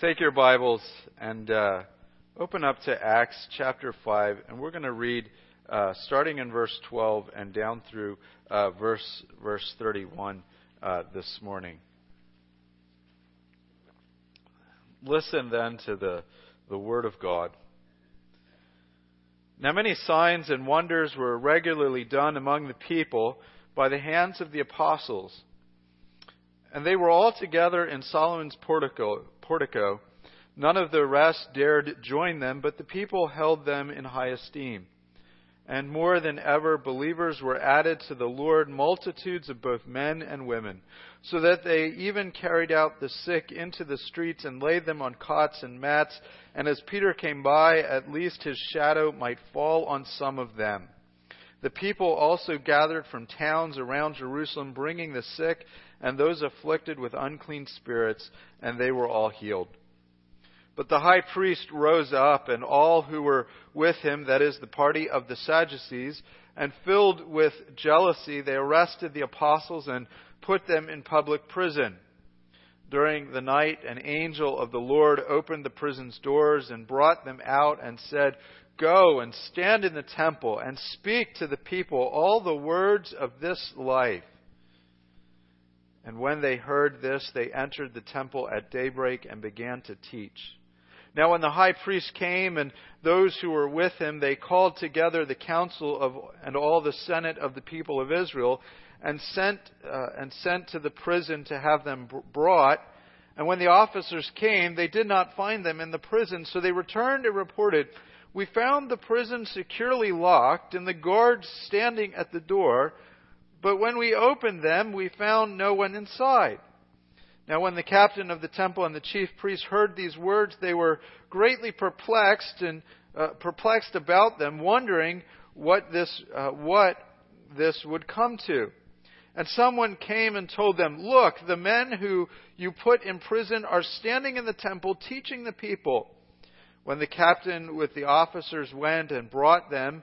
take your Bibles and uh, open up to Acts chapter 5, and we're going to read uh, starting in verse 12 and down through uh, verse, verse 31 uh, this morning. Listen then to the, the Word of God. Now, many signs and wonders were regularly done among the people by the hands of the apostles. And they were all together in Solomon's portico, portico. None of the rest dared join them, but the people held them in high esteem. And more than ever, believers were added to the Lord, multitudes of both men and women, so that they even carried out the sick into the streets and laid them on cots and mats. And as Peter came by, at least his shadow might fall on some of them. The people also gathered from towns around Jerusalem, bringing the sick and those afflicted with unclean spirits, and they were all healed. But the high priest rose up, and all who were with him, that is, the party of the Sadducees, and filled with jealousy, they arrested the apostles and put them in public prison. During the night, an angel of the Lord opened the prison's doors and brought them out and said, Go and stand in the temple and speak to the people all the words of this life. And when they heard this, they entered the temple at daybreak and began to teach. Now, when the high priest came and those who were with him, they called together the council of, and all the senate of the people of Israel and sent, uh, and sent to the prison to have them brought. And when the officers came, they did not find them in the prison, so they returned and reported, We found the prison securely locked and the guards standing at the door. But when we opened them, we found no one inside. Now, when the captain of the temple and the chief priests heard these words, they were greatly perplexed and uh, perplexed about them, wondering what this, uh, what this would come to. And someone came and told them, Look, the men who you put in prison are standing in the temple teaching the people. When the captain with the officers went and brought them,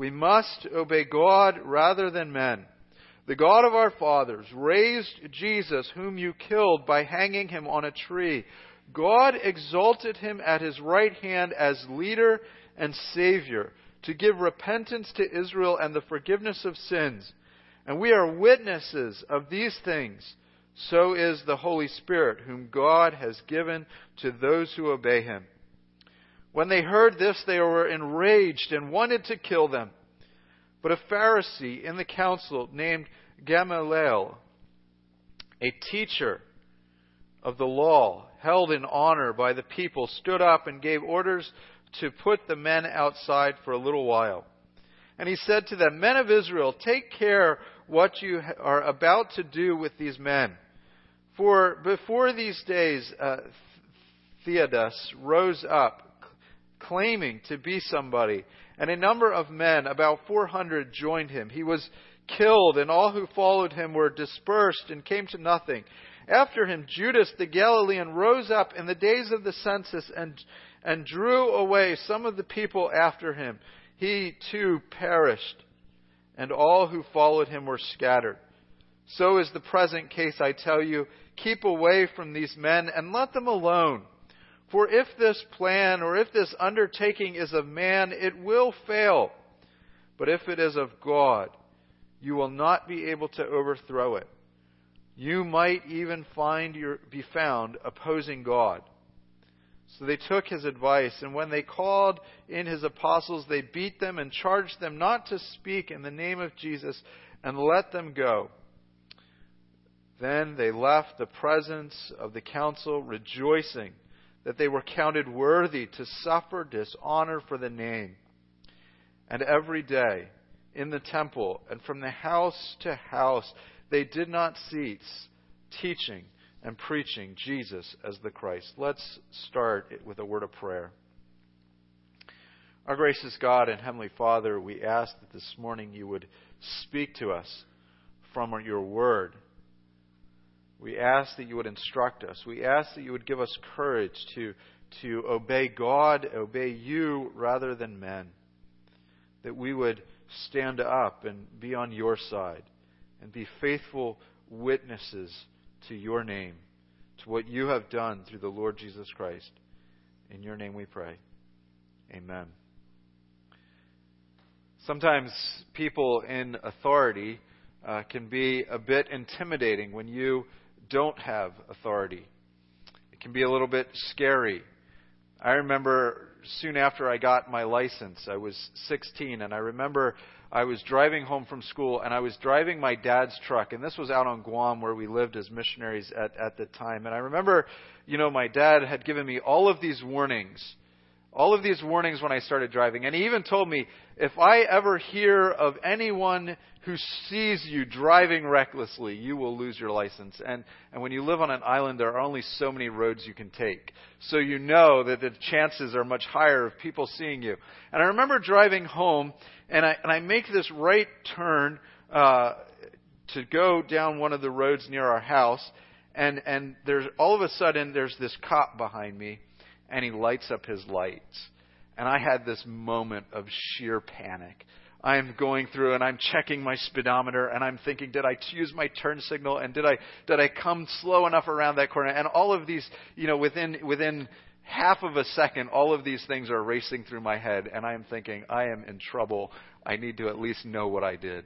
we must obey God rather than men. The God of our fathers raised Jesus, whom you killed by hanging him on a tree. God exalted him at his right hand as leader and Savior to give repentance to Israel and the forgiveness of sins. And we are witnesses of these things. So is the Holy Spirit, whom God has given to those who obey him. When they heard this, they were enraged and wanted to kill them. But a Pharisee in the council named Gamaliel, a teacher of the law, held in honor by the people, stood up and gave orders to put the men outside for a little while. And he said to them, Men of Israel, take care what you are about to do with these men. For before these days, uh, Theudas rose up claiming to be somebody. And a number of men, about 400, joined him. He was killed, and all who followed him were dispersed and came to nothing. After him, Judas the Galilean rose up in the days of the census and, and drew away some of the people after him. He too perished, and all who followed him were scattered. So is the present case, I tell you. Keep away from these men and let them alone. For if this plan or if this undertaking is of man, it will fail. But if it is of God, you will not be able to overthrow it. You might even find your, be found opposing God. So they took his advice, and when they called in his apostles, they beat them and charged them not to speak in the name of Jesus and let them go. Then they left the presence of the council rejoicing that they were counted worthy to suffer dishonor for the name. And every day in the temple and from the house to house, they did not cease teaching and preaching Jesus as the Christ. Let's start with a word of prayer. Our gracious God and Heavenly Father, we ask that this morning you would speak to us from your word. We ask that you would instruct us. We ask that you would give us courage to, to obey God, obey you rather than men. That we would stand up and be on your side and be faithful witnesses to your name, to what you have done through the Lord Jesus Christ. In your name we pray. Amen. Sometimes people in authority uh, can be a bit intimidating when you don't have authority. It can be a little bit scary. I remember soon after I got my license, I was 16, and I remember I was driving home from school, and I was driving my dad's truck, and this was out on Guam where we lived as missionaries at, at the time. And I remember, you know, my dad had given me all of these warnings all of these warnings when I started driving. And he even told me, if I ever hear of anyone who sees you driving recklessly, you will lose your license. And, and when you live on an island, there are only so many roads you can take. So you know that the chances are much higher of people seeing you. And I remember driving home, and I, and I make this right turn uh, to go down one of the roads near our house. And, and there's all of a sudden, there's this cop behind me and he lights up his lights. And I had this moment of sheer panic. I'm going through and I'm checking my speedometer and I'm thinking, did I use my turn signal and did I did I come slow enough around that corner? And all of these, you know, within within half of a second, all of these things are racing through my head, and I am thinking, I am in trouble. I need to at least know what I did.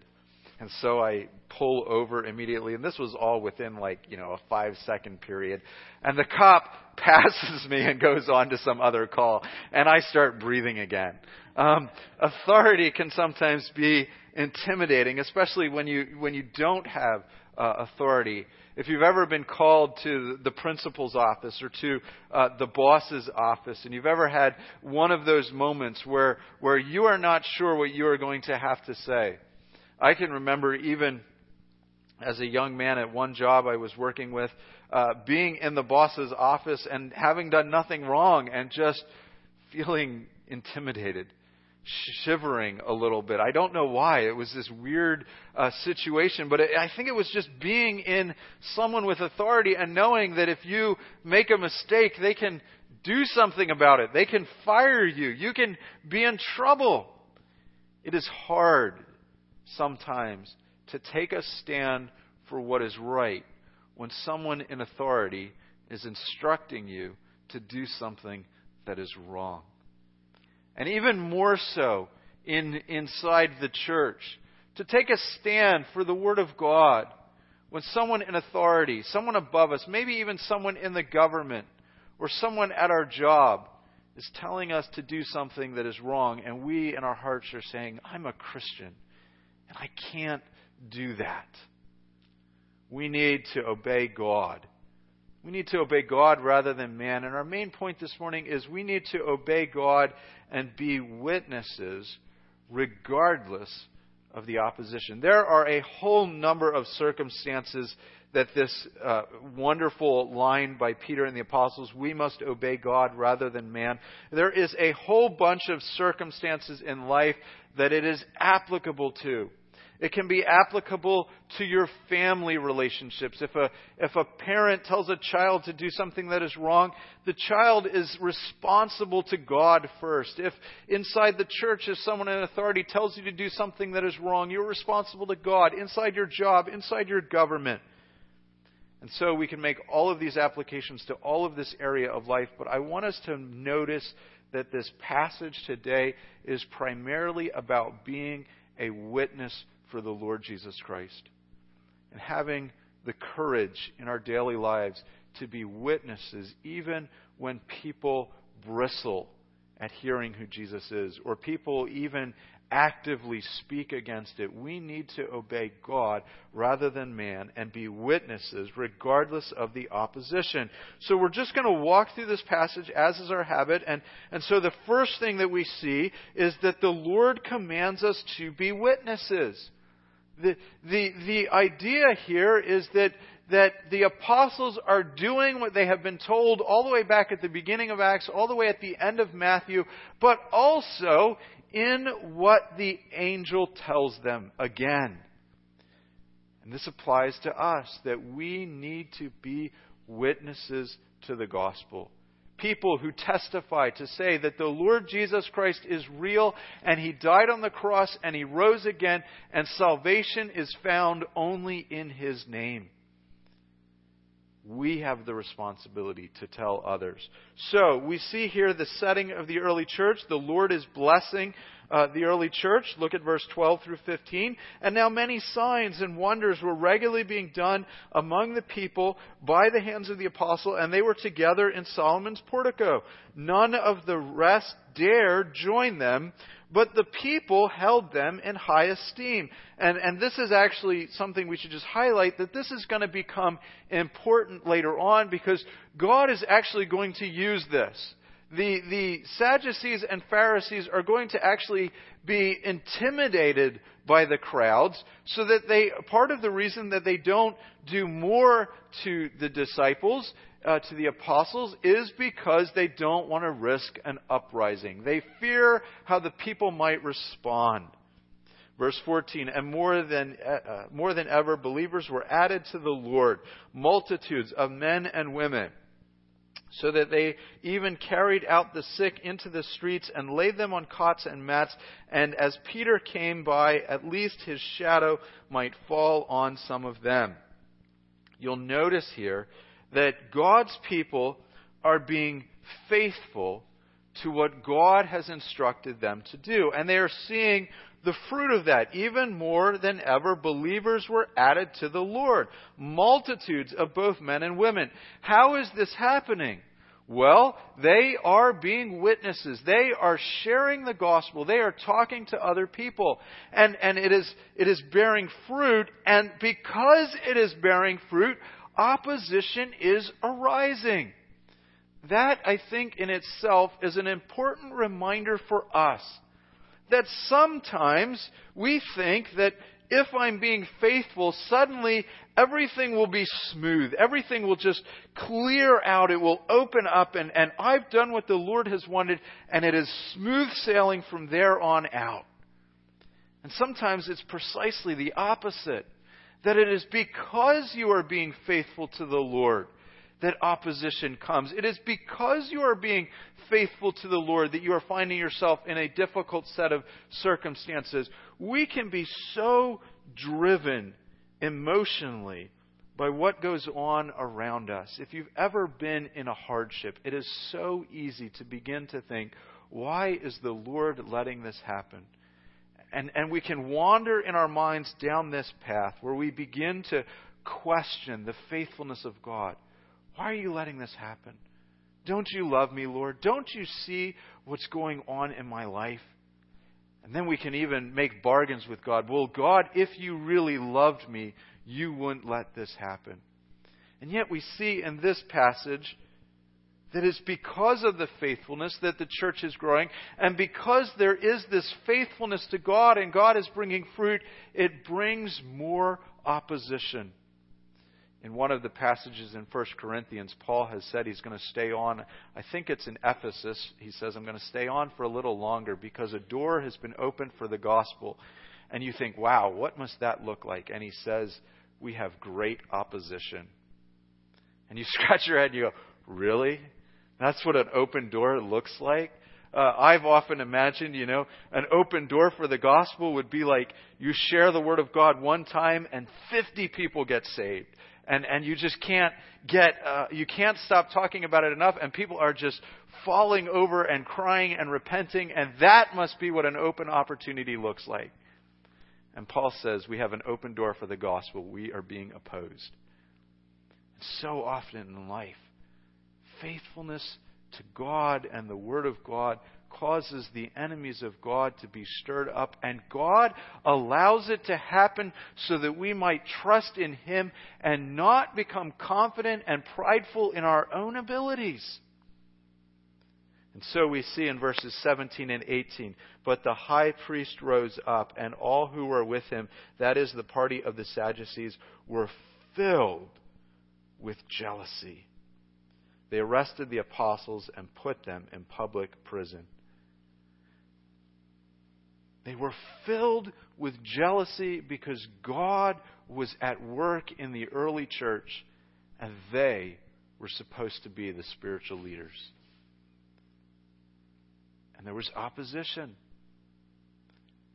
And so I pull over immediately, and this was all within like, you know, a five second period. And the cop passes me and goes on to some other call, and I start breathing again. Um, authority can sometimes be intimidating, especially when you, when you don't have uh, authority. If you've ever been called to the principal's office or to uh, the boss's office, and you've ever had one of those moments where, where you are not sure what you are going to have to say, I can remember even as a young man at one job I was working with, uh, being in the boss's office and having done nothing wrong and just feeling intimidated, shivering a little bit. I don't know why. It was this weird uh, situation, but it, I think it was just being in someone with authority and knowing that if you make a mistake, they can do something about it. They can fire you. You can be in trouble. It is hard sometimes to take a stand for what is right when someone in authority is instructing you to do something that is wrong. And even more so in, inside the church, to take a stand for the Word of God when someone in authority, someone above us, maybe even someone in the government, or someone at our job is telling us to do something that is wrong, and we in our hearts are saying, I'm a Christian. And I can't do that. We need to obey God. We need to obey God rather than man. And our main point this morning is we need to obey God and be witnesses regardless of the opposition. There are a whole number of circumstances that this uh, wonderful line by Peter and the apostles, we must obey God rather than man. There is a whole bunch of circumstances in life that it is applicable to. It can be applicable to your family relationships. If a, if a parent tells a child to do something that is wrong, the child is responsible to God first. If inside the church, if someone in authority tells you to do something that is wrong, you're responsible to God. Inside your job, inside your government. And so we can make all of these applications to all of this area of life, but I want us to notice that this passage today is primarily about being a witness for the Lord Jesus Christ and having the courage in our daily lives to be witnesses, even when people bristle at hearing who Jesus is, or people even actively speak against it. We need to obey God rather than man and be witnesses regardless of the opposition. So we're just going to walk through this passage as is our habit. And, and so the first thing that we see is that the Lord commands us to be witnesses. The, the, the idea here is that, that the apostles are doing what they have been told all the way back at the beginning of Acts, all the way at the end of Matthew, but also in what the angel tells them again. And this applies to us that we need to be witnesses to the gospel. People who testify to say that the Lord Jesus Christ is real and He died on the cross and He rose again and salvation is found only in His name we have the responsibility to tell others. So, we see here the setting of the early church. The Lord is blessing uh, the early church. Look at verse 12 through 15. And now many signs and wonders were regularly being done among the people by the hands of the apostle, and they were together in Solomon's portico. None of the rest dared join them but the people held them in high esteem. And, and this is actually something we should just highlight that this is going to become important later on because God is actually going to use this. The, the Sadducees and Pharisees are going to actually be intimidated by the crowds so that they, part of the reason that they don't do more to the disciples uh, to the apostles is because they don't want to risk an uprising. They fear how the people might respond. Verse 14, and more than, uh, uh, more than ever, believers were added to the Lord, multitudes of men and women, so that they even carried out the sick into the streets and laid them on cots and mats, and as Peter came by, at least his shadow might fall on some of them. You'll notice here that God's people are being faithful to what God has instructed them to do. And they are seeing the fruit of that. Even more than ever, believers were added to the Lord. Multitudes of both men and women. How is this happening? Well, they are being witnesses. They are sharing the gospel. They are talking to other people. And, and it, is, it is bearing fruit. And because it is bearing fruit, opposition is arising. That, I think, in itself is an important reminder for us that sometimes we think that if I'm being faithful, suddenly everything will be smooth. Everything will just clear out. It will open up, and, and I've done what the Lord has wanted, and it is smooth sailing from there on out. And sometimes it's precisely the opposite that it is because you are being faithful to the Lord that opposition comes. It is because you are being faithful to the Lord that you are finding yourself in a difficult set of circumstances. We can be so driven emotionally by what goes on around us. If you've ever been in a hardship, it is so easy to begin to think, why is the Lord letting this happen? And, and we can wander in our minds down this path where we begin to question the faithfulness of God. Why are you letting this happen? Don't you love me, Lord? Don't you see what's going on in my life? And then we can even make bargains with God. Well, God, if you really loved me, you wouldn't let this happen. And yet we see in this passage that it's because of the faithfulness that the church is growing. And because there is this faithfulness to God and God is bringing fruit, it brings more opposition. In one of the passages in 1 Corinthians, Paul has said he's going to stay on. I think it's in Ephesus. He says, I'm going to stay on for a little longer because a door has been opened for the gospel. And you think, wow, what must that look like? And he says, We have great opposition. And you scratch your head and you go, Really? That's what an open door looks like. Uh, I've often imagined, you know, an open door for the gospel would be like you share the word of God one time and 50 people get saved. And, and you just can't get, uh, you can't stop talking about it enough and people are just falling over and crying and repenting and that must be what an open opportunity looks like. And Paul says we have an open door for the gospel. We are being opposed. So often in life, faithfulness to God and the Word of God causes the enemies of God to be stirred up, and God allows it to happen so that we might trust in Him and not become confident and prideful in our own abilities. And so we see in verses 17 and 18, but the high priest rose up, and all who were with him, that is the party of the Sadducees, were filled with jealousy. They arrested the apostles and put them in public prison. They were filled with jealousy because God was at work in the early church and they were supposed to be the spiritual leaders. And there was opposition.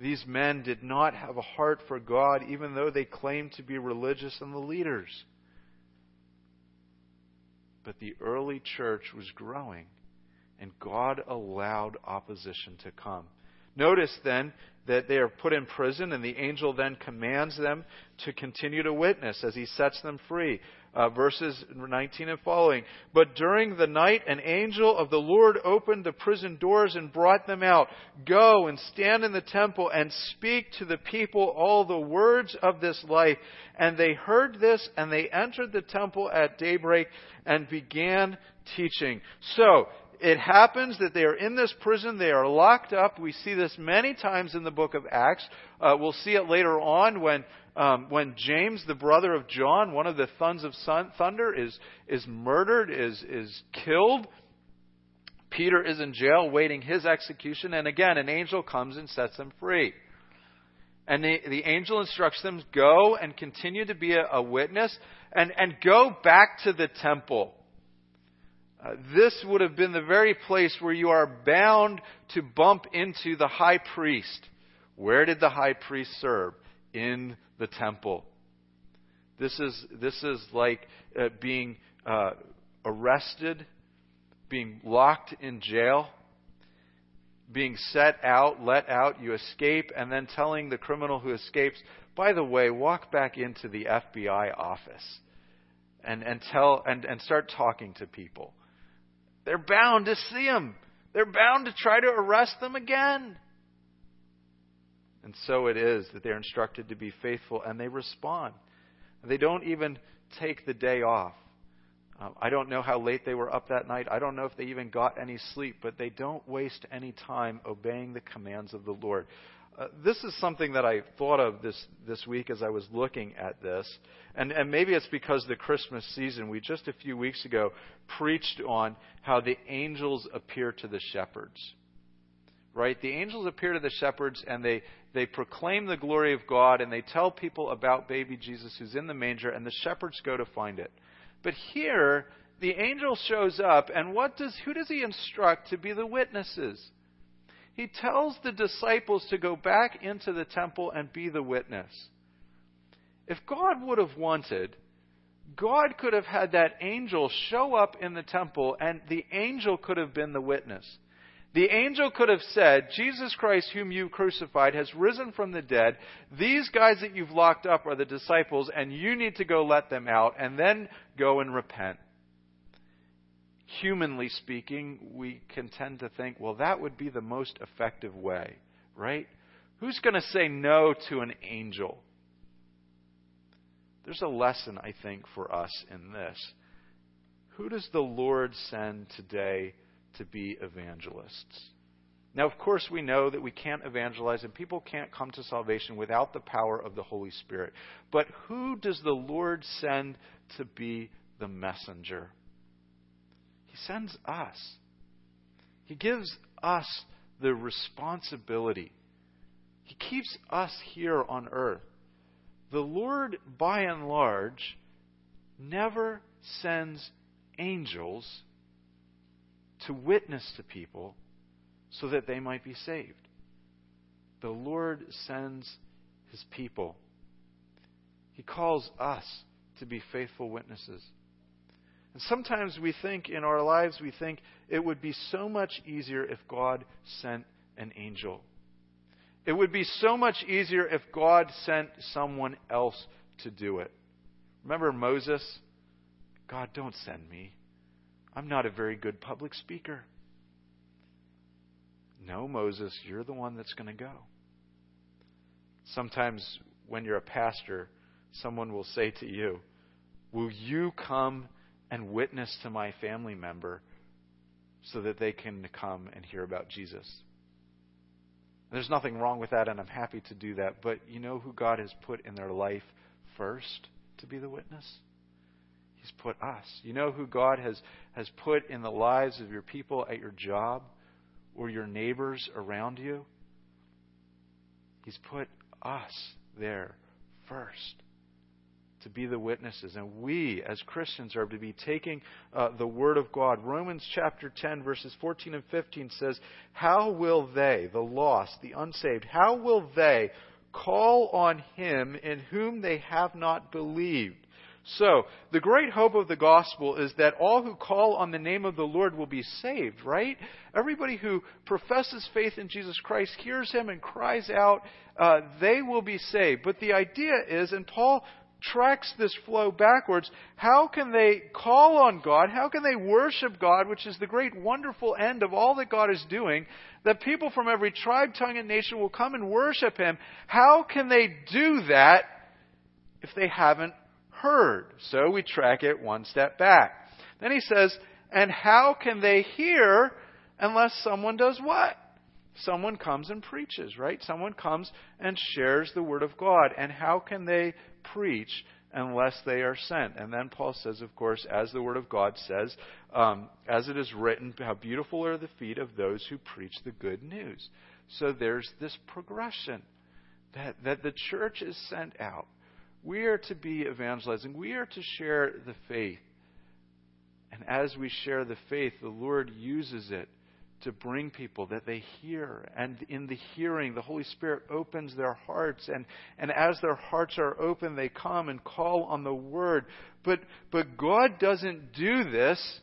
These men did not have a heart for God, even though they claimed to be religious and the leaders. But the early church was growing, and God allowed opposition to come. Notice then that they are put in prison, and the angel then commands them to continue to witness as he sets them free. Uh, verses 19 and following. But during the night, an angel of the Lord opened the prison doors and brought them out. Go and stand in the temple and speak to the people all the words of this life. And they heard this, and they entered the temple at daybreak and began teaching. So, it happens that they are in this prison, they are locked up. We see this many times in the book of Acts. Uh, we'll see it later on when, um, when James, the brother of John, one of the sons of sun, thunder, is, is murdered, is, is killed. Peter is in jail waiting his execution, and again, an angel comes and sets him free. And the, the angel instructs them, go and continue to be a, a witness, and, and go back to the temple. Uh, this would have been the very place where you are bound to bump into the high priest. Where did the high priest serve? In the temple. This is, this is like uh, being uh, arrested, being locked in jail, being set out, let out, you escape, and then telling the criminal who escapes, by the way, walk back into the FBI office and, and tell and, and start talking to people. They're bound to see them. They're bound to try to arrest them again. And so it is that they're instructed to be faithful and they respond. They don't even take the day off. Um, I don't know how late they were up that night. I don't know if they even got any sleep, but they don't waste any time obeying the commands of the Lord. Uh, this is something that I thought of this, this week as I was looking at this. And, and maybe it's because the Christmas season, we just a few weeks ago preached on how the angels appear to the shepherds. Right? The angels appear to the shepherds and they, they proclaim the glory of God and they tell people about baby Jesus who's in the manger and the shepherds go to find it. But here, the angel shows up and what does, who does he instruct to be the witnesses? he tells the disciples to go back into the temple and be the witness. If God would have wanted, God could have had that angel show up in the temple and the angel could have been the witness. The angel could have said, Jesus Christ, whom you crucified, has risen from the dead. These guys that you've locked up are the disciples, and you need to go let them out, and then go and repent humanly speaking, we can tend to think, well, that would be the most effective way, right? Who's going to say no to an angel? There's a lesson, I think, for us in this. Who does the Lord send today to be evangelists? Now, of course, we know that we can't evangelize and people can't come to salvation without the power of the Holy Spirit. But who does the Lord send to be the messenger? He sends us. He gives us the responsibility. He keeps us here on earth. The Lord, by and large, never sends angels to witness to people so that they might be saved. The Lord sends his people. He calls us to be faithful witnesses. And sometimes we think in our lives, we think it would be so much easier if God sent an angel. It would be so much easier if God sent someone else to do it. Remember Moses? God, don't send me. I'm not a very good public speaker. No, Moses, you're the one that's going to go. Sometimes when you're a pastor, someone will say to you, Will you come and witness to my family member so that they can come and hear about Jesus. There's nothing wrong with that, and I'm happy to do that. But you know who God has put in their life first to be the witness? He's put us. You know who God has, has put in the lives of your people at your job or your neighbors around you? He's put us there first to be the witnesses. And we, as Christians, are to be taking uh, the Word of God. Romans chapter 10, verses 14 and 15 says, How will they, the lost, the unsaved, how will they call on Him in whom they have not believed? So, the great hope of the gospel is that all who call on the name of the Lord will be saved, right? Everybody who professes faith in Jesus Christ hears him and cries out, uh, they will be saved. But the idea is, and Paul tracks this flow backwards, how can they call on God? How can they worship God, which is the great, wonderful end of all that God is doing? That people from every tribe, tongue, and nation will come and worship Him. How can they do that if they haven't heard? So we track it one step back. Then he says, and how can they hear unless someone does what? someone comes and preaches, right? Someone comes and shares the Word of God. And how can they preach unless they are sent? And then Paul says, of course, as the Word of God says, um, as it is written, how beautiful are the feet of those who preach the good news. So there's this progression that, that the church is sent out. We are to be evangelizing. We are to share the faith. And as we share the faith, the Lord uses it to bring people that they hear. And in the hearing, the Holy Spirit opens their hearts. And, and as their hearts are open, they come and call on the Word. But, but God doesn't do this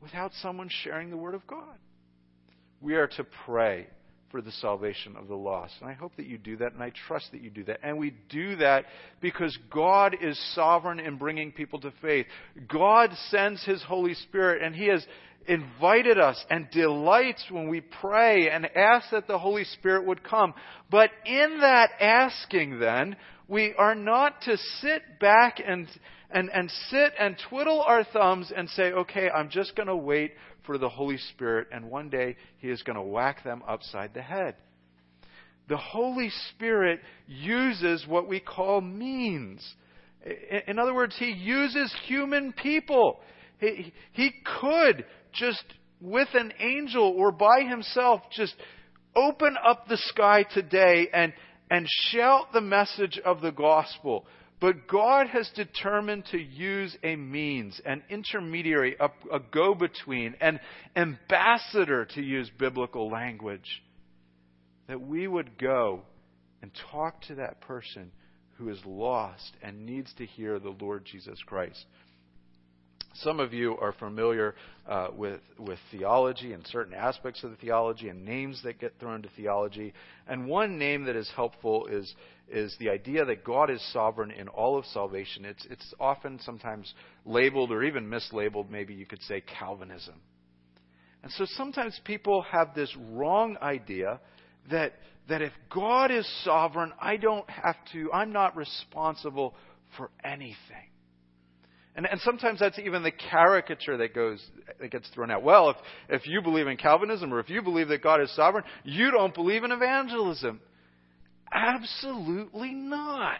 without someone sharing the Word of God. We are to pray for the salvation of the lost. And I hope that you do that, and I trust that you do that. And we do that because God is sovereign in bringing people to faith. God sends His Holy Spirit, and He has invited us and delights when we pray and ask that the Holy Spirit would come. But in that asking, then, we are not to sit back and, and, and sit and twiddle our thumbs and say, okay, I'm just going to wait for the Holy Spirit, and one day He is going to whack them upside the head. The Holy Spirit uses what we call means. In other words, He uses human people. He, he could just with an angel or by himself just open up the sky today and, and shout the message of the gospel. But God has determined to use a means, an intermediary, a, a go between, an ambassador, to use biblical language. That we would go and talk to that person who is lost and needs to hear the Lord Jesus Christ. Some of you are familiar uh, with, with theology and certain aspects of the theology and names that get thrown to theology. And one name that is helpful is, is the idea that God is sovereign in all of salvation. It's, it's often sometimes labeled or even mislabeled, maybe you could say Calvinism. And so sometimes people have this wrong idea that, that if God is sovereign, I don't have to, I'm not responsible for anything. And, and sometimes that's even the caricature that goes that gets thrown out. Well, if, if you believe in Calvinism or if you believe that God is sovereign, you don't believe in evangelism. Absolutely not.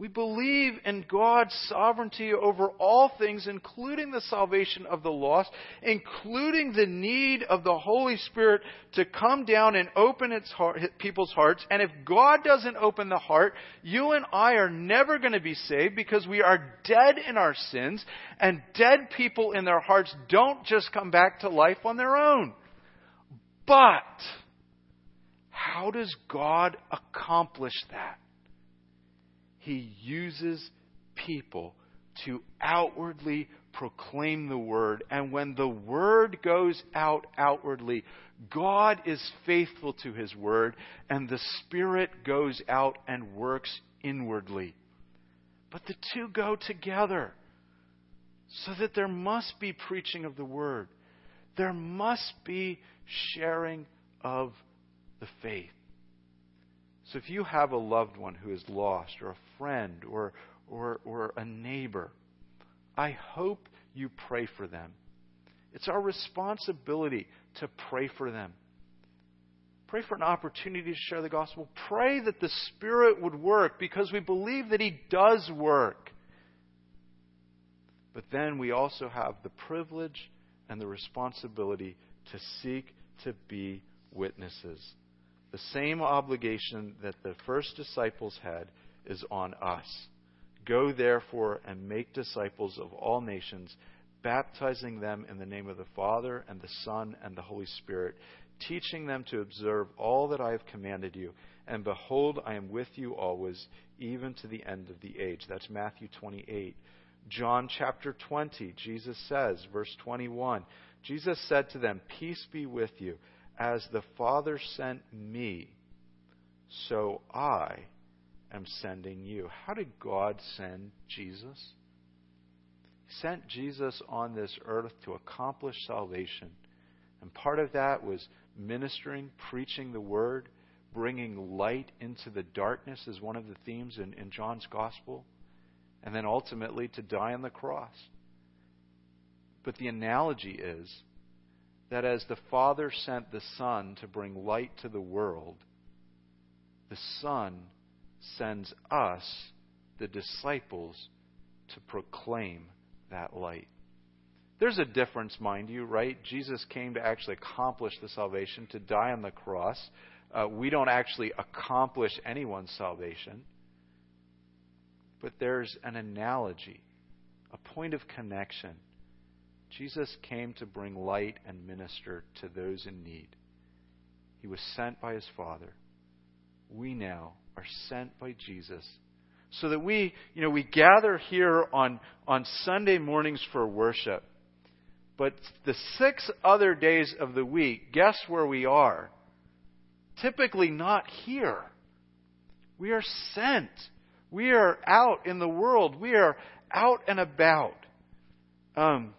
We believe in God's sovereignty over all things, including the salvation of the lost, including the need of the Holy Spirit to come down and open its heart, people's hearts. And if God doesn't open the heart, you and I are never going to be saved because we are dead in our sins, and dead people in their hearts don't just come back to life on their own. But, how does God accomplish that? He uses people to outwardly proclaim the word. And when the word goes out outwardly, God is faithful to his word, and the Spirit goes out and works inwardly. But the two go together. So that there must be preaching of the word. There must be sharing of the faith. So if you have a loved one who is lost, or a friend, or, or, or a neighbor, I hope you pray for them. It's our responsibility to pray for them. Pray for an opportunity to share the gospel. Pray that the Spirit would work because we believe that He does work. But then we also have the privilege and the responsibility to seek to be witnesses. The same obligation that the first disciples had is on us. Go therefore and make disciples of all nations, baptizing them in the name of the Father and the Son and the Holy Spirit, teaching them to observe all that I have commanded you. And behold, I am with you always, even to the end of the age. That's Matthew 28. John chapter 20, Jesus says, verse 21, Jesus said to them, Peace be with you. As the Father sent me, so I am sending you. How did God send Jesus? He sent Jesus on this earth to accomplish salvation. And part of that was ministering, preaching the word, bringing light into the darkness, is one of the themes in, in John's gospel. And then ultimately to die on the cross. But the analogy is that as the Father sent the Son to bring light to the world, the Son sends us, the disciples, to proclaim that light. There's a difference, mind you, right? Jesus came to actually accomplish the salvation, to die on the cross. Uh, we don't actually accomplish anyone's salvation. But there's an analogy, a point of connection Jesus came to bring light and minister to those in need. He was sent by his Father. We now are sent by Jesus so that we, you know, we gather here on, on Sunday mornings for worship. But the six other days of the week, guess where we are? Typically not here. We are sent. We are out in the world. We are out and about. Um,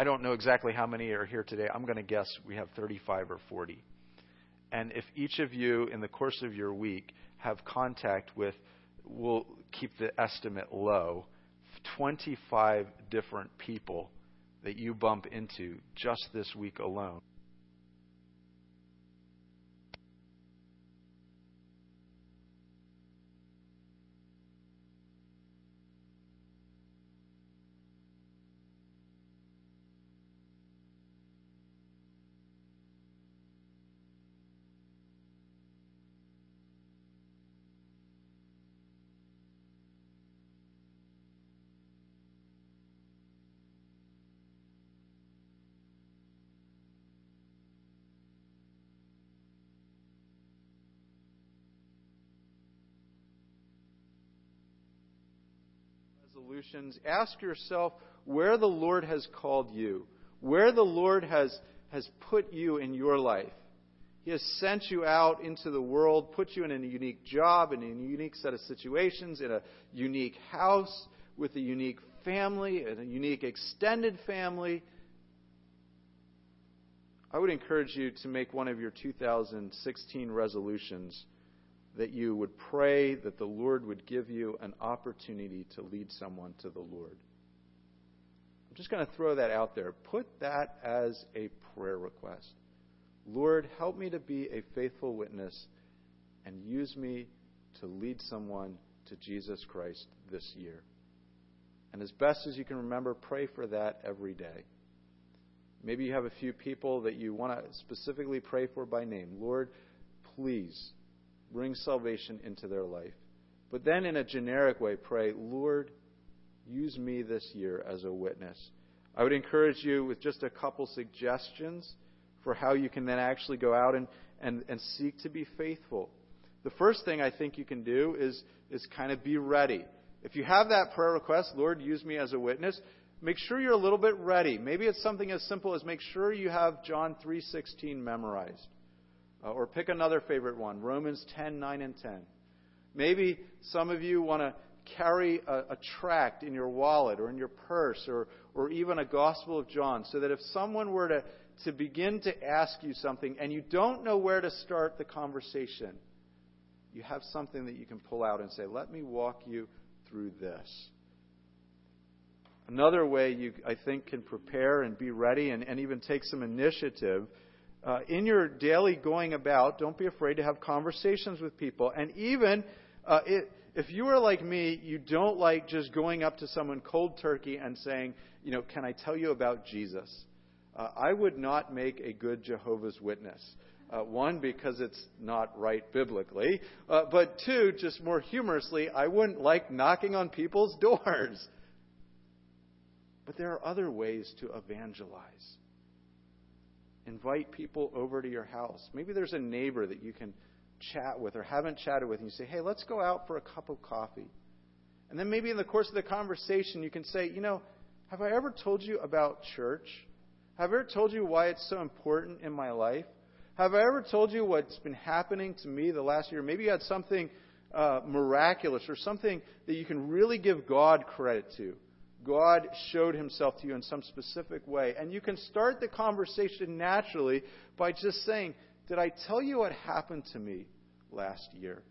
I don't know exactly how many are here today. I'm going to guess we have 35 or 40. And if each of you, in the course of your week, have contact with, we'll keep the estimate low, 25 different people that you bump into just this week alone. Resolutions, ask yourself where the Lord has called you, where the Lord has, has put you in your life. He has sent you out into the world, put you in a unique job, in a unique set of situations, in a unique house, with a unique family, and a unique extended family. I would encourage you to make one of your 2016 resolutions that you would pray that the Lord would give you an opportunity to lead someone to the Lord. I'm just going to throw that out there. Put that as a prayer request. Lord, help me to be a faithful witness and use me to lead someone to Jesus Christ this year. And as best as you can remember, pray for that every day. Maybe you have a few people that you want to specifically pray for by name. Lord, please bring salvation into their life. But then, in a generic way, pray, Lord, use me this year as a witness. I would encourage you with just a couple suggestions for how you can then actually go out and, and, and seek to be faithful. The first thing I think you can do is, is kind of be ready. If you have that prayer request, Lord, use me as a witness, make sure you're a little bit ready. Maybe it's something as simple as make sure you have John 3:16 memorized. Uh, or pick another favorite one Romans 10, 9, and 10. Maybe some of you want to carry a, a, tract in your wallet or in your purse or, or even a Gospel of John so that if someone were to, to begin to ask you something and you don't know where to start the conversation, you have something that you can pull out and say, Let me walk you through this. Another way you, I think, can prepare and be ready and, and even take some initiative uh, in your daily going about, don't be afraid to have conversations with people. And even uh, it, if you are like me, you don't like just going up to someone cold turkey and saying, you know, can I tell you about Jesus? Uh, I would not make a good Jehovah's Witness. Uh, one, because it's not right biblically, uh, but two, just more humorously, I wouldn't like knocking on people's doors. But there are other ways to evangelize. Invite people over to your house. Maybe there's a neighbor that you can chat with or haven't chatted with, and you say, hey, let's go out for a cup of coffee. And then maybe in the course of the conversation, you can say, you know, have I ever told you about church? Have I ever told you why it's so important in my life? Have I ever told you what's been happening to me the last year? Maybe you had something uh, miraculous or something that you can really give God credit to. God showed himself to you in some specific way. And you can start the conversation naturally by just saying, Did I tell you what happened to me last year?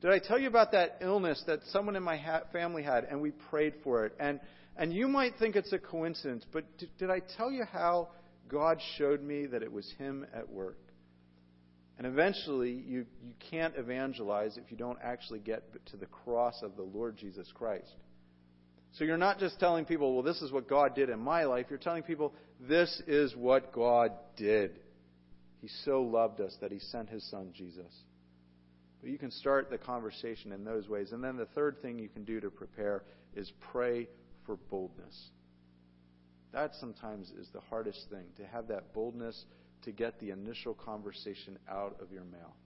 Did I tell you about that illness that someone in my ha- family had and we prayed for it? And, and you might think it's a coincidence, but did, did I tell you how God showed me that it was Him at work? And eventually, you, you can't evangelize if you don't actually get to the cross of the Lord Jesus Christ. So you're not just telling people, well, this is what God did in my life. You're telling people, this is what God did. He so loved us that he sent his son, Jesus. But you can start the conversation in those ways. And then the third thing you can do to prepare is pray for boldness. That sometimes is the hardest thing, to have that boldness to get the initial conversation out of your mouth.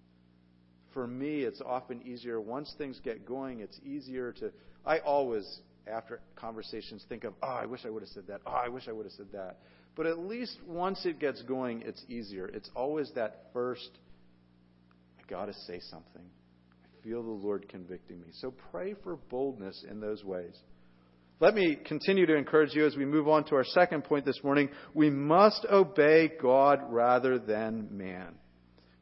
For me, it's often easier. Once things get going, it's easier to. I always after conversations think of, oh, I wish I would have said that. Oh, I wish I would have said that. But at least once it gets going, it's easier. It's always that first, I got to say something. I feel the Lord convicting me. So pray for boldness in those ways. Let me continue to encourage you as we move on to our second point this morning. We must obey God rather than man.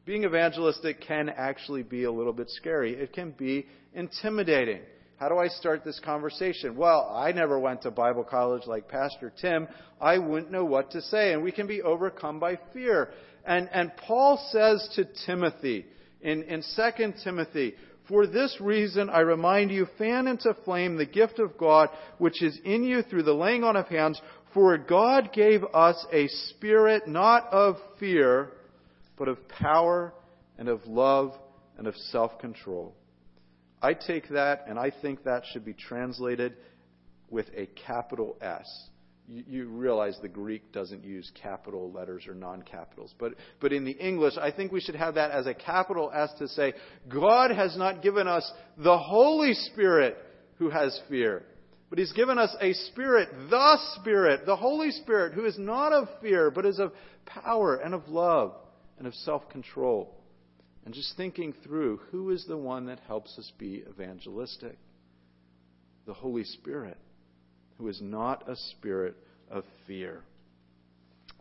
Being evangelistic can actually be a little bit scary. It can be intimidating. How do I start this conversation? Well, I never went to Bible college like Pastor Tim. I wouldn't know what to say, and we can be overcome by fear. And, and Paul says to Timothy in, in 2 Timothy, For this reason I remind you, fan into flame the gift of God which is in you through the laying on of hands, for God gave us a spirit not of fear, but of power and of love and of self control. I take that and I think that should be translated with a capital S. You, realize the Greek doesn't use capital letters or non capitals. But, but in the English, I think we should have that as a capital S to say, God has not given us the Holy Spirit who has fear. But He's given us a Spirit, the Spirit, the Holy Spirit, who is not of fear, but is of power and of love and of self control and just thinking through who is the one that helps us be evangelistic? The Holy Spirit, who is not a spirit of fear.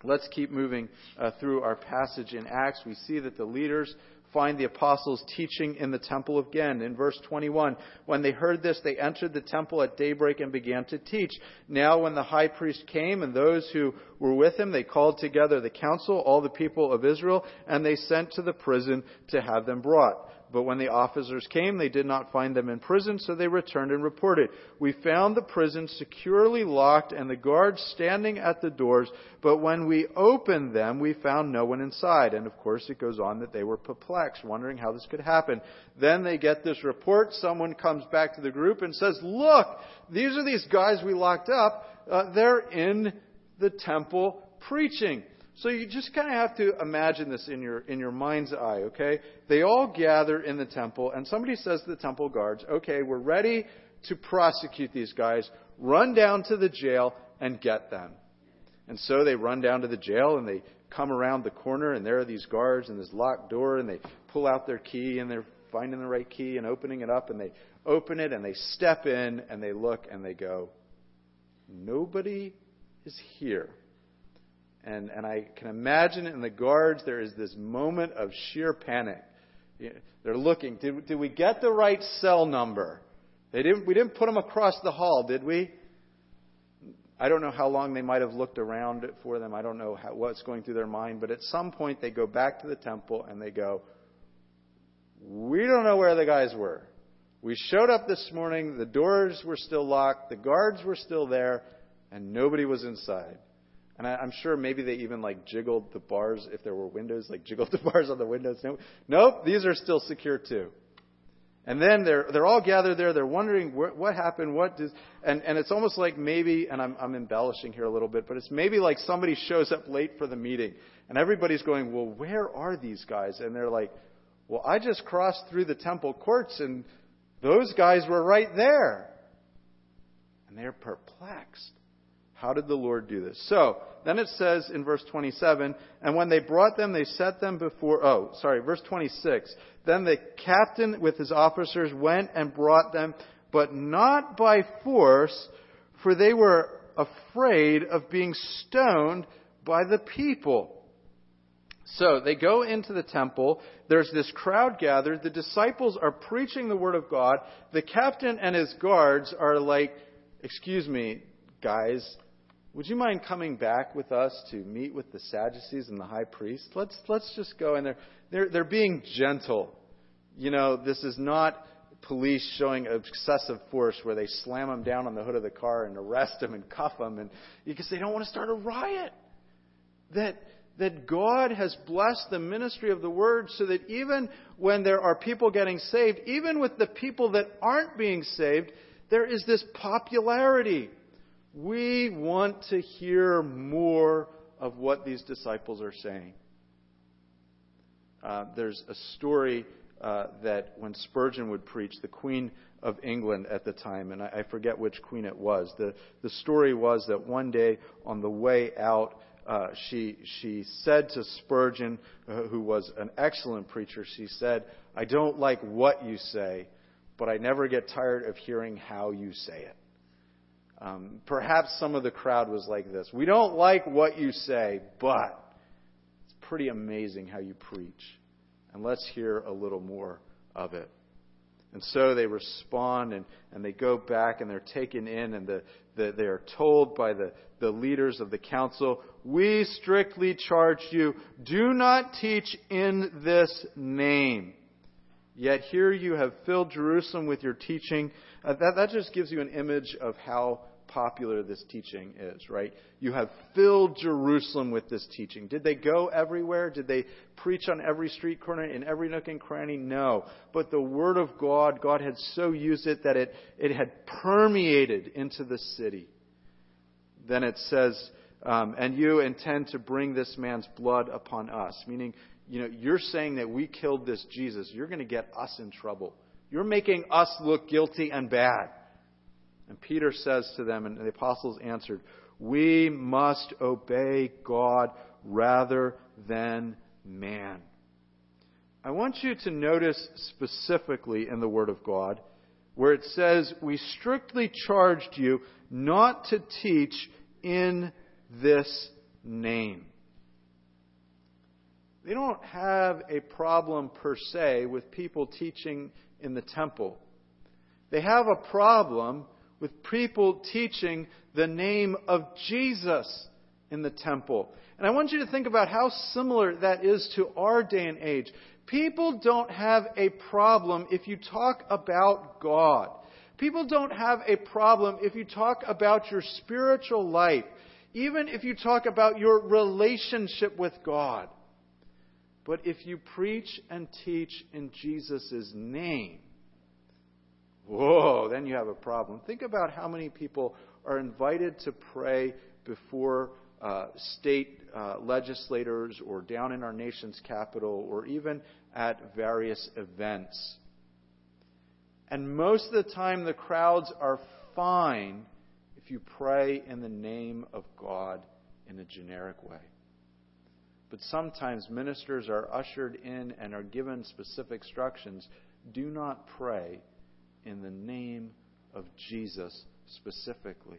Let's keep moving uh, through our passage in Acts. We see that the leaders find the apostles teaching in the temple again. In verse 21, when they heard this, they entered the temple at daybreak and began to teach. Now, when the high priest came and those who were with him, they called together the council, all the people of Israel, and they sent to the prison to have them brought. But when the officers came, they did not find them in prison, so they returned and reported. We found the prison securely locked and the guards standing at the doors, but when we opened them, we found no one inside. And of course, it goes on that they were perplexed, wondering how this could happen. Then they get this report. Someone comes back to the group and says, Look, these are these guys we locked up. Uh, they're in the temple preaching. So you just kind of have to imagine this in your in your mind's eye, okay? They all gather in the temple and somebody says to the temple guards, "Okay, we're ready to prosecute these guys. Run down to the jail and get them." And so they run down to the jail and they come around the corner and there are these guards and this locked door and they pull out their key and they're finding the right key and opening it up and they open it and they step in and they look and they go, "Nobody is here." And, and I can imagine in the guards there is this moment of sheer panic. They're looking. Did, did we get the right cell number? They didn't, we didn't put them across the hall, did we? I don't know how long they might have looked around for them. I don't know how, what's going through their mind. But at some point, they go back to the temple and they go, We don't know where the guys were. We showed up this morning, the doors were still locked, the guards were still there, and nobody was inside. And I, am sure maybe they even like jiggled the bars if there were windows, like jiggled the bars on the windows. No, nope, these are still secure too. And then they're they're all gathered there. They're wondering what, what happened, what does, and and it's almost like maybe, and I'm I'm embellishing here a little bit, but it's maybe like somebody shows up late for the meeting, and everybody's going, well, where are these guys? And they're like, well, I just crossed through the temple courts, and those guys were right there, and they're perplexed. How did the Lord do this? So, then it says in verse 27, and when they brought them, they set them before, oh, sorry, verse 26. Then the captain with his officers went and brought them, but not by force, for they were afraid of being stoned by the people. So they go into the temple. There's this crowd gathered. The disciples are preaching the word of God. The captain and his guards are like, excuse me, guys, would you mind coming back with us to meet with the Sadducees and the high priest? Let's, let's just go. in they're, they're, they're being gentle. You know, this is not police showing excessive force where they slam them down on the hood of the car and arrest them and cuff them and because they don't want to start a riot. That, that God has blessed the ministry of the word so that even when there are people getting saved, even with the people that aren't being saved, there is this popularity we want to hear more of what these disciples are saying. Uh, there's a story uh, that when Spurgeon would preach, the Queen of England at the time, and I, I forget which queen it was, the, the story was that one day on the way out, uh, she, she said to Spurgeon, who was an excellent preacher, she said, I don't like what you say, but I never get tired of hearing how you say it. Um, perhaps some of the crowd was like this. We don't like what you say, but it's pretty amazing how you preach. And let's hear a little more of it. And so they respond and, and they go back and they're taken in and the, the, they are told by the, the leaders of the council, We strictly charge you, do not teach in this name. Yet here you have filled Jerusalem with your teaching. Uh, that, that just gives you an image of how popular this teaching is, right? You have filled Jerusalem with this teaching. Did they go everywhere? Did they preach on every street corner, in every nook and cranny? No. But the Word of God, God had so used it that it, it had permeated into the city. Then it says, um, and you intend to bring this man's blood upon us, meaning you know, you're saying that we killed this Jesus. You're going to get us in trouble. You're making us look guilty and bad. And Peter says to them, and the apostles answered, We must obey God rather than man. I want you to notice specifically in the Word of God where it says, We strictly charged you not to teach in this name. They don't have a problem per se with people teaching in the temple. They have a problem with people teaching the name of Jesus in the temple. And I want you to think about how similar that is to our day and age. People don't have a problem if you talk about God. People don't have a problem if you talk about your spiritual life, even if you talk about your relationship with God. But if you preach and teach in Jesus' name, whoa, then you have a problem. Think about how many people are invited to pray before uh, state uh, legislators or down in our nation's capital or even at various events. And most of the time, the crowds are fine if you pray in the name of God in a generic way. But sometimes ministers are ushered in and are given specific instructions. Do not pray in the name of Jesus specifically.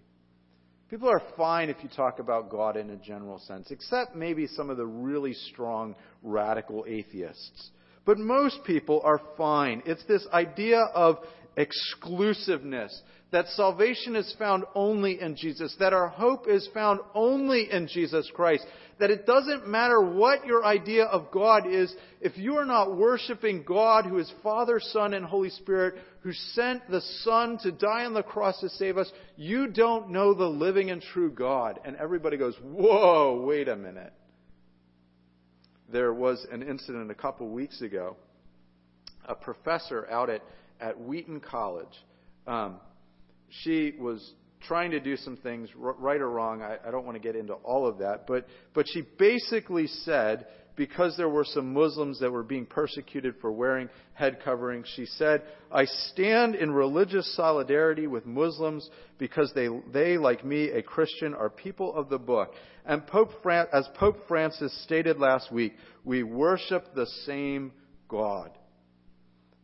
People are fine if you talk about God in a general sense, except maybe some of the really strong radical atheists. But most people are fine. It's this idea of exclusiveness. That salvation is found only in Jesus. That our hope is found only in Jesus Christ. That it doesn't matter what your idea of God is, if you are not worshiping God, who is Father, Son, and Holy Spirit, who sent the Son to die on the cross to save us, you don't know the living and true God. And everybody goes, Whoa, wait a minute. There was an incident a couple weeks ago. A professor out at, at Wheaton College. Um, she was trying to do some things, right or wrong. I, I don't want to get into all of that. But, but she basically said, because there were some Muslims that were being persecuted for wearing head coverings, she said, I stand in religious solidarity with Muslims because they, they, like me, a Christian, are people of the book. And Pope Fran- as Pope Francis stated last week, we worship the same God.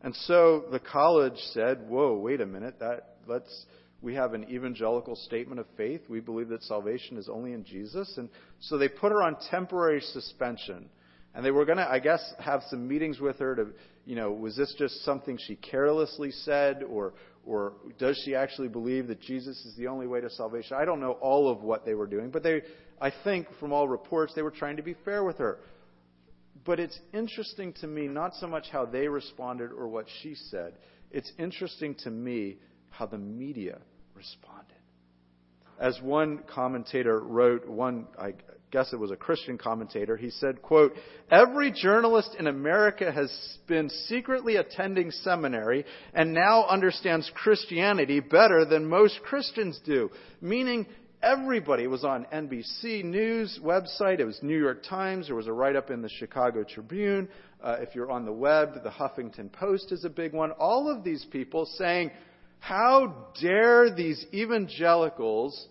And so the college said, whoa, wait a minute, that, let's, we have an evangelical statement of faith. We believe that salvation is only in Jesus. And so they put her on temporary suspension. And they were going to, I guess, have some meetings with her to, you know, was this just something she carelessly said or, or does she actually believe that Jesus is the only way to salvation? I don't know all of what they were doing, but they, I think from all reports, they were trying to be fair with her. But it's interesting to me, not so much how they responded or what she said. It's interesting to me how the media responded. As one commentator wrote, one, I guess it was a Christian commentator, he said, quote, Every journalist in America has been secretly attending seminary and now understands Christianity better than most Christians do. Meaning, everybody It was on NBC News website. It was New York Times. There was a write up in the Chicago Tribune. Uh, if you're on the web, the Huffington Post is a big one. All of these people saying, how dare these evangelicals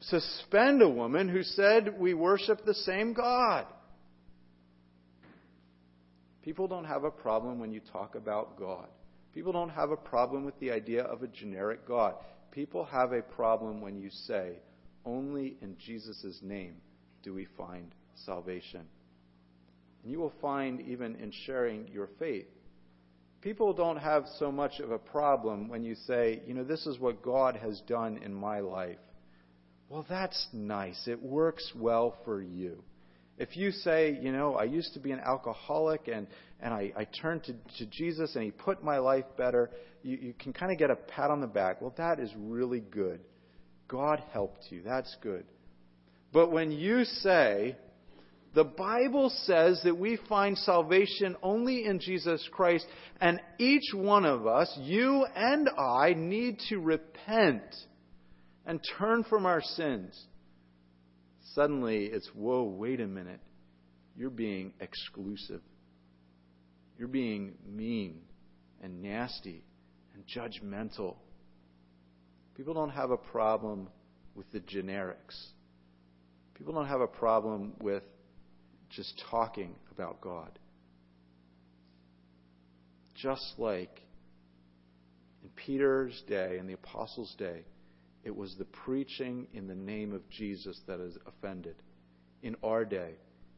suspend a woman who said we worship the same God? People don't have a problem when you talk about God. People don't have a problem with the idea of a generic God. People have a problem when you say, only in Jesus' name do we find salvation. And you will find, even in sharing your faith, people don't have so much of a problem when you say, you know, this is what God has done in my life. Well, that's nice. It works well for you. If you say, you know, I used to be an alcoholic and, and I, I turned to, to Jesus and he put my life better, you, you can kind of get a pat on the back. Well, that is really good. God helped you. That's good. But when you say, the Bible says that we find salvation only in Jesus Christ, and each one of us, you and I, need to repent and turn from our sins. Suddenly, it's, whoa, wait a minute. You're being exclusive. You're being mean and nasty and judgmental. People don't have a problem with the generics. People don't have a problem with just talking about God. Just like in Peter's day, in the apostles' day, it was the preaching in the name of Jesus that is offended. In our day,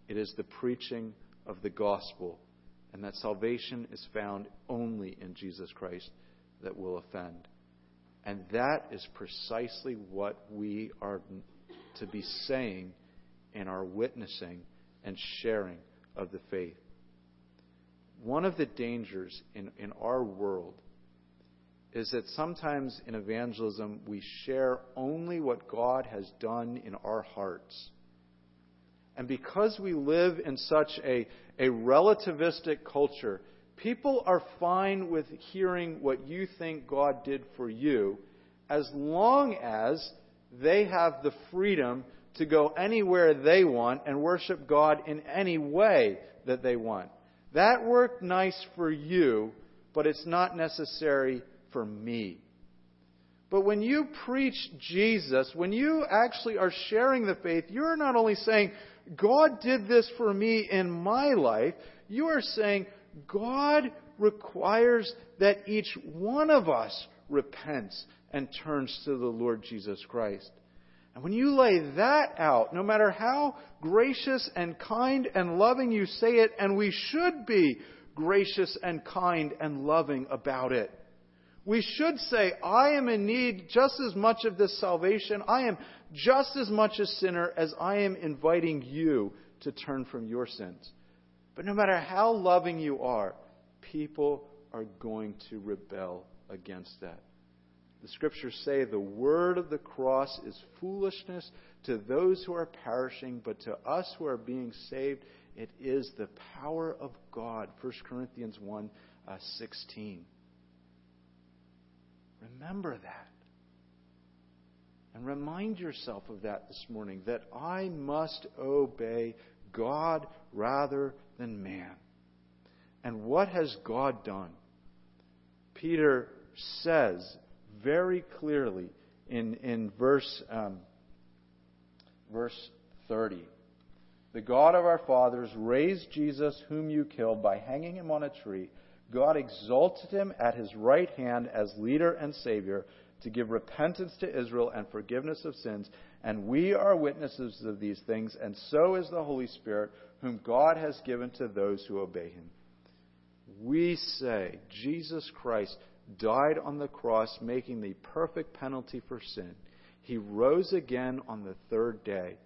it is the preaching of the gospel, and that salvation is found only in Jesus Christ that will offend. And that is precisely what we are to be saying in our witnessing and sharing of the faith. One of the dangers in, in our world is that sometimes in evangelism we share only what God has done in our hearts. And because we live in such a, a relativistic culture, people are fine with hearing what you think God did for you as long as they have the freedom to go anywhere they want and worship God in any way that they want. That worked nice for you, but it's not necessary for me. But when you preach Jesus, when you actually are sharing the faith, you're not only saying, God did this for me in my life, you are saying, God requires that each one of us repents and turns to the Lord Jesus Christ. And when you lay that out, no matter how gracious and kind and loving you say it, and we should be, gracious and kind and loving about it. We should say, I am in need just as much of this salvation. I am just as much a sinner as I am inviting you to turn from your sins. But no matter how loving you are, people are going to rebel against that. The scriptures say the word of the cross is foolishness to those who are perishing, but to us who are being saved, it is the power of God. 1 Corinthians 1 uh, 16. Remember that. And remind yourself of that this morning that I must obey God rather than man. And what has God done? Peter says very clearly in, in verse, um, verse 30 The God of our fathers raised Jesus, whom you killed, by hanging him on a tree. God exalted him at his right hand as leader and Savior to give repentance to Israel and forgiveness of sins. And we are witnesses of these things, and so is the Holy Spirit, whom God has given to those who obey him. We say Jesus Christ died on the cross, making the perfect penalty for sin. He rose again on the third day,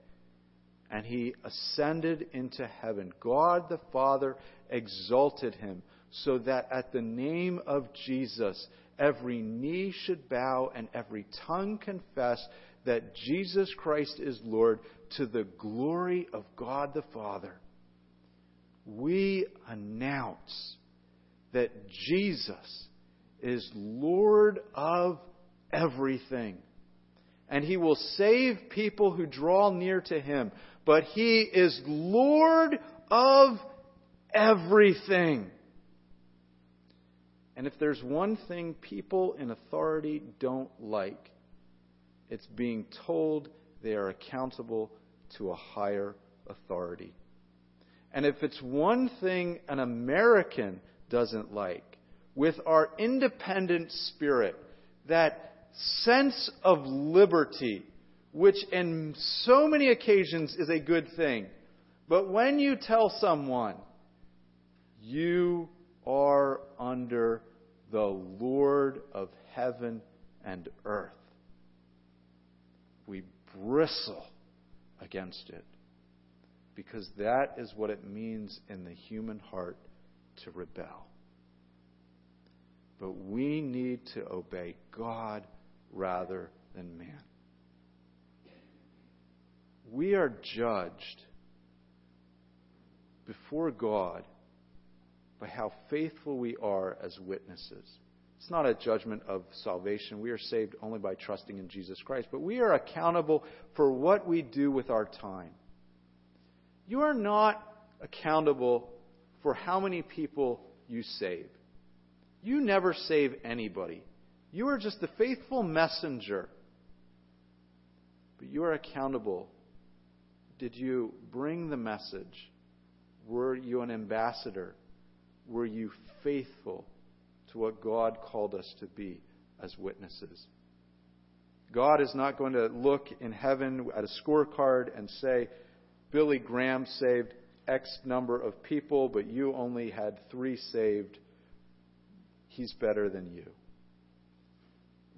and he ascended into heaven. God the Father exalted him so that at the name of Jesus, every knee should bow and every tongue confess that Jesus Christ is Lord to the glory of God the Father. We announce that Jesus is Lord of everything. And he will save people who draw near to him. But he is Lord of everything. And if there's one thing people in authority don't like, it's being told they are accountable to a higher authority. And if it's one thing an American doesn't like, with our independent spirit, that sense of liberty, which in so many occasions is a good thing, but when you tell someone, you are under the Lord of heaven and earth. We bristle against it because that is what it means in the human heart to rebel. But we need to obey God rather than man. We are judged before God by how faithful we are as witnesses. It's not a judgment of salvation. We are saved only by trusting in Jesus Christ, but we are accountable for what we do with our time. You are not accountable for how many people you save. You never save anybody. You are just the faithful messenger. But you are accountable. Did you bring the message? Were you an ambassador? were you faithful to what God called us to be as witnesses? God is not going to look in heaven at a scorecard and say, Billy Graham saved X number of people, but you only had three saved. He's better than you.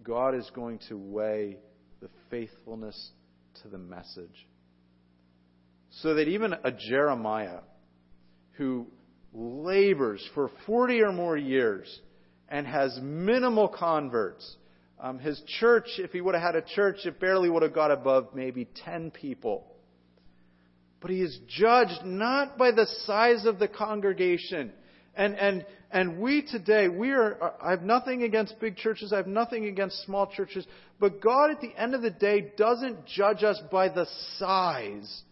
God is going to weigh the faithfulness to the message. So that even a Jeremiah, who labors for 40 or more years and has minimal converts. Um, his church, if he would have had a church, it barely would have got above maybe 10 people. But he is judged not by the size of the congregation. And, and, and we today, we are, I have nothing against big churches, I have nothing against small churches, but God at the end of the day doesn't judge us by the size.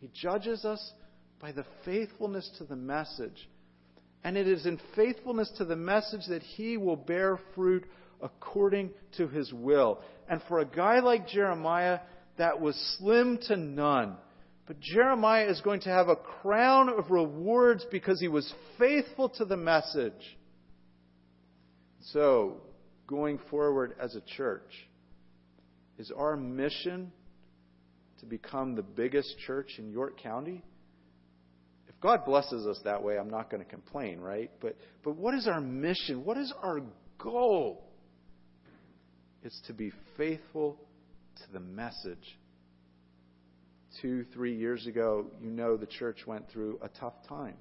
He judges us by the faithfulness to the message. And it is in faithfulness to the message that he will bear fruit according to his will. And for a guy like Jeremiah, that was slim to none. But Jeremiah is going to have a crown of rewards because he was faithful to the message. So, going forward as a church, is our mission to become the biggest church in York County? God blesses us that way. I'm not going to complain, right? But, but what is our mission? What is our goal? It's to be faithful to the message. Two, three years ago, you know the church went through a tough time.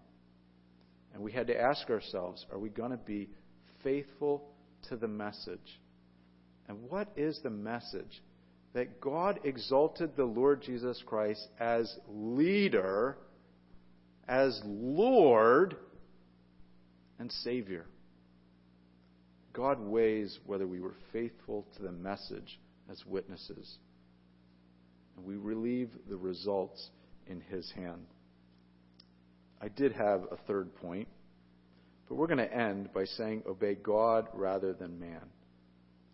And we had to ask ourselves are we going to be faithful to the message? And what is the message? That God exalted the Lord Jesus Christ as leader, as Lord, and Savior. God weighs whether we were faithful to the message as witnesses. And we relieve the results in His hand. I did have a third point, but we're going to end by saying obey God rather than man.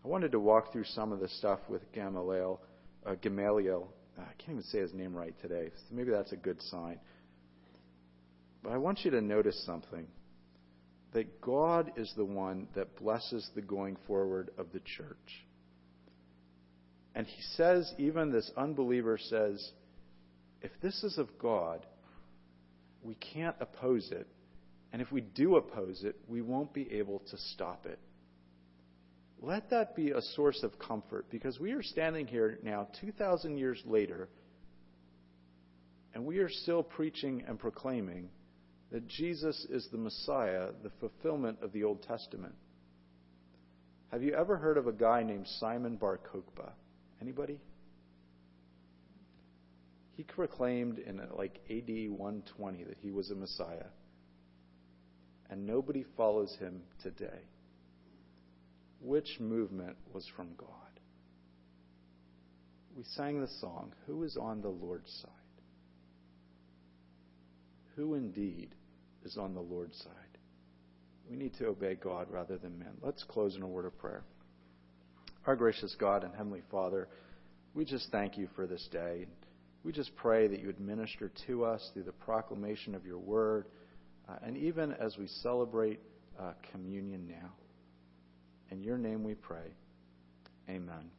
I wanted to walk through some of the stuff with Gamaliel. Uh, Gamaliel. I can't even say his name right today, so maybe that's a good sign. But I want you to notice something that God is the one that blesses the going forward of the church. And he says, even this unbeliever says, if this is of God, we can't oppose it. And if we do oppose it, we won't be able to stop it. Let that be a source of comfort because we are standing here now 2,000 years later and we are still preaching and proclaiming that Jesus is the Messiah, the fulfillment of the Old Testament. Have you ever heard of a guy named Simon Bar Kokhba? Anybody? He proclaimed in like AD 120 that he was a Messiah. And nobody follows him today. Which movement was from God? We sang the song, Who is on the Lord's side? Who indeed is on the Lord's side? We need to obey God rather than men. Let's close in a word of prayer. Our gracious God and Heavenly Father, we just thank you for this day. We just pray that you would minister to us through the proclamation of your word, uh, and even as we celebrate uh, communion now. In your name we pray. Amen.